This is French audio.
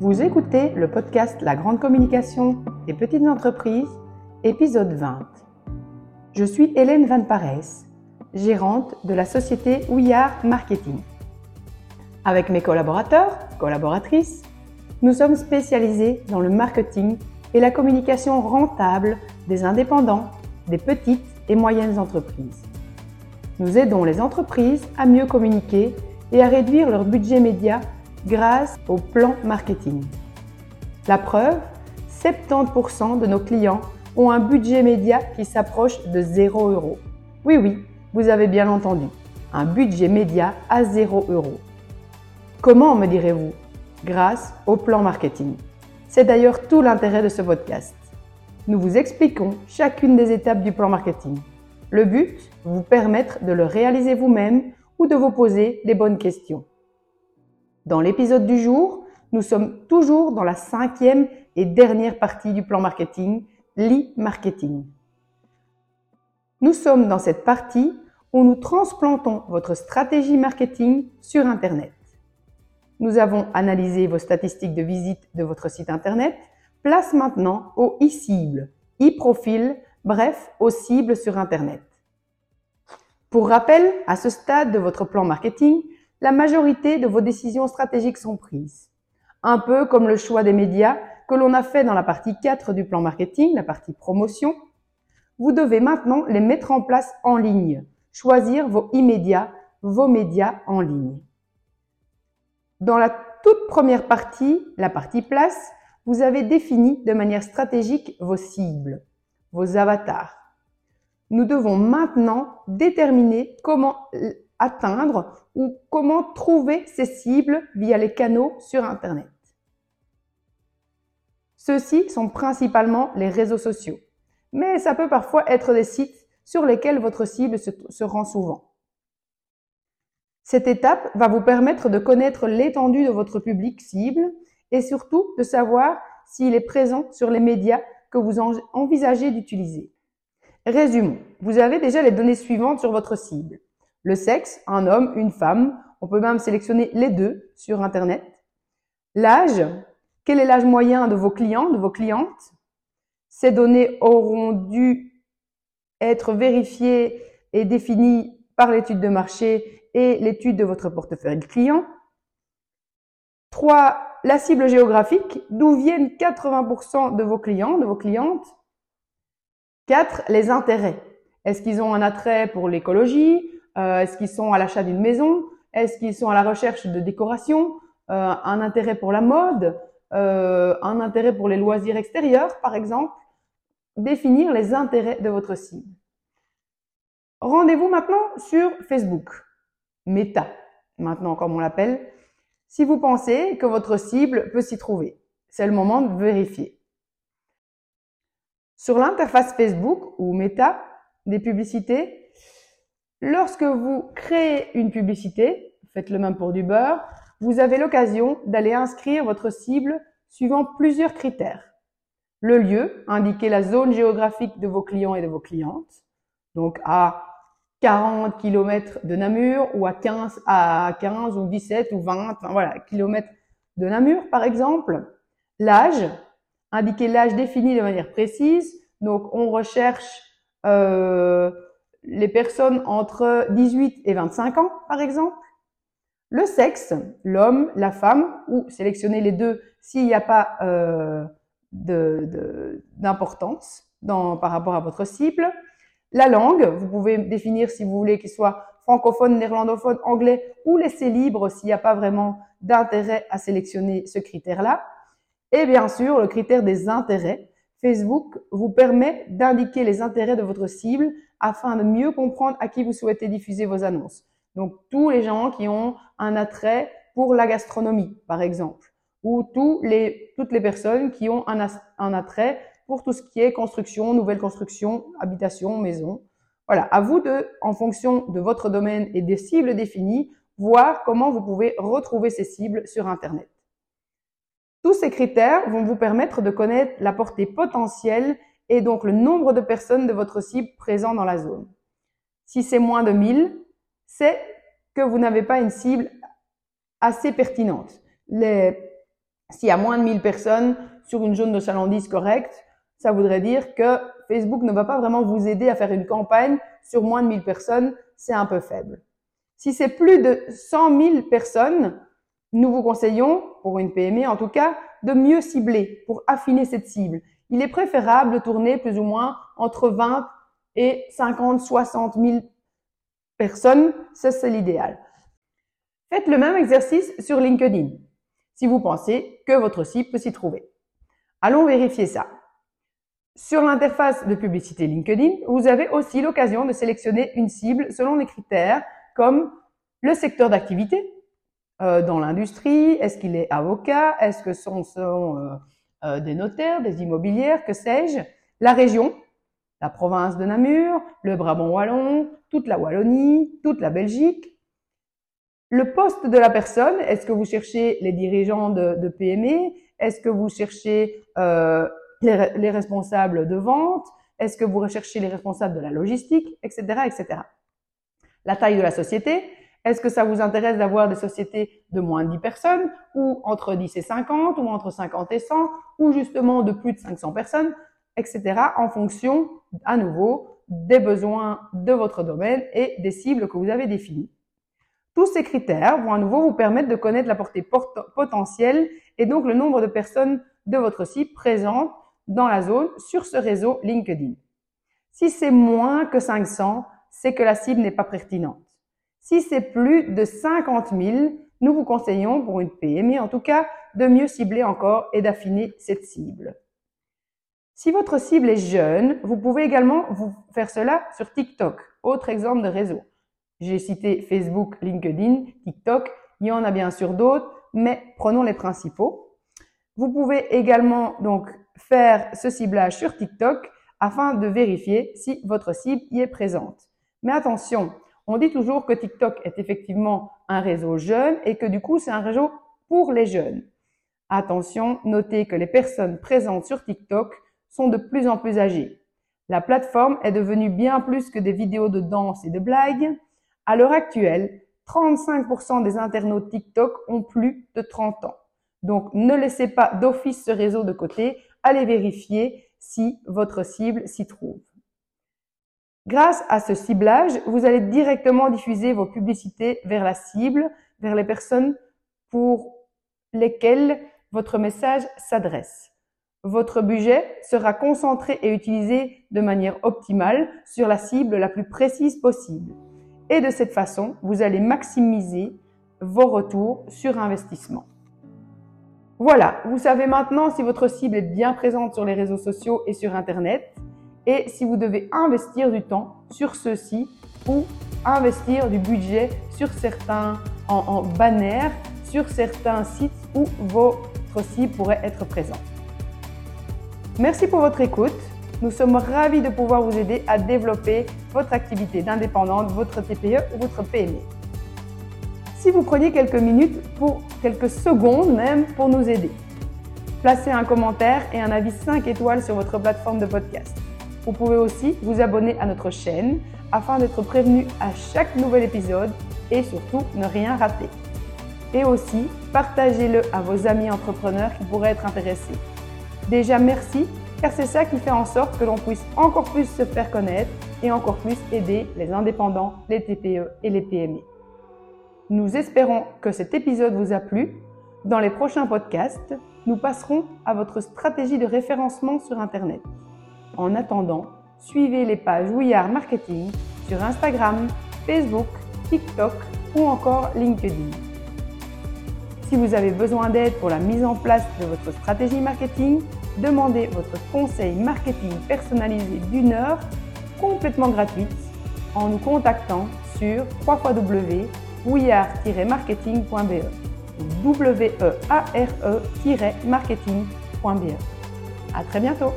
Vous écoutez le podcast La grande communication des petites entreprises, épisode 20. Je suis Hélène Van Pares, gérante de la société Ouillard Marketing. Avec mes collaborateurs, collaboratrices, nous sommes spécialisés dans le marketing et la communication rentable des indépendants, des petites et moyennes entreprises. Nous aidons les entreprises à mieux communiquer et à réduire leur budget média grâce au plan marketing. La preuve, 70% de nos clients ont un budget média qui s'approche de 0 euros. Oui, oui, vous avez bien entendu, un budget média à 0 euros. Comment me direz-vous? Grâce au plan marketing. C'est d'ailleurs tout l'intérêt de ce podcast. Nous vous expliquons chacune des étapes du plan marketing. Le but, vous permettre de le réaliser vous-même ou de vous poser les bonnes questions. Dans l'épisode du jour, nous sommes toujours dans la cinquième et dernière partie du plan marketing, l'e-marketing. Nous sommes dans cette partie où nous transplantons votre stratégie marketing sur Internet. Nous avons analysé vos statistiques de visite de votre site Internet. Place maintenant au e-cible, e-profil, bref, aux cibles sur Internet. Pour rappel, à ce stade de votre plan marketing, la majorité de vos décisions stratégiques sont prises. Un peu comme le choix des médias que l'on a fait dans la partie 4 du plan marketing, la partie promotion. Vous devez maintenant les mettre en place en ligne, choisir vos immédiats, vos médias en ligne. Dans la toute première partie, la partie place, vous avez défini de manière stratégique vos cibles, vos avatars. Nous devons maintenant déterminer comment atteindre ou comment trouver ces cibles via les canaux sur Internet. Ceux-ci sont principalement les réseaux sociaux, mais ça peut parfois être des sites sur lesquels votre cible se, rend souvent. Cette étape va vous permettre de connaître l'étendue de votre public cible et surtout de savoir s'il est présent sur les médias que vous envisagez d'utiliser. Résumons. Vous avez déjà les données suivantes sur votre cible. Le sexe, un homme, une femme. On peut même sélectionner les deux sur Internet. L'âge, quel est l'âge moyen de vos clients, de vos clientes? Ces données auront dû être vérifiées et définies par l'étude de marché et l'étude de votre portefeuille client. 3. La cible géographique, d'où viennent 80% de vos clients, de vos clientes? 4. Les intérêts. Est-ce qu'ils ont un attrait pour l'écologie, euh, est-ce qu'ils sont à l'achat d'une maison? Est-ce qu'ils sont à la recherche de décoration? Euh, Un intérêt pour la mode? Euh, Un intérêt pour les loisirs extérieurs, par exemple? Définir les intérêts de votre cible. Rendez-vous maintenant sur Facebook, Meta, maintenant comme on l'appelle, si vous pensez que votre cible peut s'y trouver. C'est le moment de vérifier. Sur l'interface Facebook ou Meta des publicités, Lorsque vous créez une publicité, faites le même pour du beurre, vous avez l'occasion d'aller inscrire votre cible suivant plusieurs critères. Le lieu, indiquer la zone géographique de vos clients et de vos clientes, donc à 40 km de Namur ou à 15, à 15 ou 17 ou 20, enfin voilà, kilomètres de Namur par exemple. L'âge, indiquer l'âge défini de manière précise, donc on recherche euh, les personnes entre 18 et 25 ans, par exemple. Le sexe, l'homme, la femme, ou sélectionner les deux s'il n'y a pas euh, d'importance par rapport à votre cible. La langue, vous pouvez définir si vous voulez qu'il soit francophone, néerlandophone, anglais, ou laisser libre s'il n'y a pas vraiment d'intérêt à sélectionner ce critère-là. Et bien sûr, le critère des intérêts. Facebook vous permet d'indiquer les intérêts de votre cible afin de mieux comprendre à qui vous souhaitez diffuser vos annonces. Donc tous les gens qui ont un attrait pour la gastronomie, par exemple, ou tous les, toutes les personnes qui ont un, un attrait pour tout ce qui est construction, nouvelle construction, habitation, maison. Voilà, à vous de, en fonction de votre domaine et des cibles définies, voir comment vous pouvez retrouver ces cibles sur Internet. Tous ces critères vont vous permettre de connaître la portée potentielle et donc le nombre de personnes de votre cible présent dans la zone. Si c'est moins de 1000, c'est que vous n'avez pas une cible assez pertinente. Les S'il y a moins de 1000 personnes sur une zone de chalandise correcte, ça voudrait dire que Facebook ne va pas vraiment vous aider à faire une campagne sur moins de 1000 personnes, c'est un peu faible. Si c'est plus de 100 000 personnes, nous vous conseillons, pour une PME en tout cas, de mieux cibler pour affiner cette cible. Il est préférable de tourner plus ou moins entre 20 et 50, 60 000 personnes. Ça, c'est l'idéal. Faites le même exercice sur LinkedIn si vous pensez que votre cible peut s'y trouver. Allons vérifier ça. Sur l'interface de publicité LinkedIn, vous avez aussi l'occasion de sélectionner une cible selon des critères comme le secteur d'activité, euh, dans l'industrie, est-ce qu'il est avocat, est-ce que euh, euh, des notaires, des immobilières, que sais-je, la région, la province de Namur, le Brabant wallon, toute la Wallonie, toute la Belgique, le poste de la personne, est-ce que vous cherchez les dirigeants de, PME Est-ce que vous cherchez euh, les, les, responsables de vente? Est-ce que vous recherchez les responsables de la logistique, etc., etc. La taille de la société, est-ce que ça vous intéresse d'avoir des sociétés de moins de 10 personnes ou entre 10 et 50 ou entre 50 et 100 ou justement de plus de 500 personnes, etc. en fonction, à nouveau, des besoins de votre domaine et des cibles que vous avez définies. Tous ces critères vont à nouveau vous permettre de connaître la portée potentielle et donc le nombre de personnes de votre site présentes dans la zone sur ce réseau LinkedIn. Si c'est moins que 500, c'est que la cible n'est pas pertinente. Si c'est plus de 50 000, nous vous conseillons, pour une PME en tout cas, de mieux cibler encore et d'affiner cette cible. Si votre cible est jeune, vous pouvez également vous faire cela sur TikTok, autre exemple de réseau. J'ai cité Facebook, LinkedIn, TikTok, il y en a bien sûr d'autres, mais prenons les principaux. Vous pouvez également donc faire ce ciblage sur TikTok afin de vérifier si votre cible y est présente. Mais attention, on dit toujours que TikTok est effectivement un réseau jeune et que du coup, c'est un réseau pour les jeunes. Attention, notez que les personnes présentes sur TikTok sont de plus en plus âgées. La plateforme est devenue bien plus que des vidéos de danse et de blagues. À l'heure actuelle, 35% des internautes TikTok ont plus de 30 ans. Donc, ne laissez pas d'office ce réseau de côté. Allez vérifier si votre cible s'y trouve. Grâce à ce ciblage, vous allez directement diffuser vos publicités vers la cible, vers les personnes pour lesquelles votre message s'adresse. Votre budget sera concentré et utilisé de manière optimale sur la cible la plus précise possible. Et de cette façon, vous allez maximiser vos retours sur investissement. Voilà, vous savez maintenant si votre cible est bien présente sur les réseaux sociaux et sur Internet et si vous devez investir du temps sur ceux-ci ou investir du budget sur certains en, en sur certains sites où votre cible pourrait être présent. Merci pour votre écoute. Nous sommes ravis de pouvoir vous aider à développer votre activité d'indépendante, votre TPE ou votre PME. Si vous preniez quelques minutes pour quelques secondes même pour nous aider, placez un commentaire et un avis 5 étoiles sur votre plateforme de podcast. Vous pouvez aussi vous abonner à notre chaîne afin d'être prévenu à chaque nouvel épisode et surtout ne rien rater. Et aussi, partagez-le à vos amis entrepreneurs qui pourraient être intéressés. Déjà, merci, car c'est ça qui fait en sorte que l'on puisse encore plus se faire connaître et encore plus aider les indépendants, les TPE et les PME. Nous espérons que cet épisode vous a plu. Dans les prochains podcasts, nous passerons à votre stratégie de référencement sur Internet. En attendant, suivez les pages Ouillard Marketing sur Instagram, Facebook, TikTok ou encore LinkedIn. Si vous avez besoin d'aide pour la mise en place de votre stratégie marketing, demandez votre conseil marketing personnalisé d'une heure complètement gratuite en nous contactant sur www.ouillard-marketing.be w e a r e marketingbe À très bientôt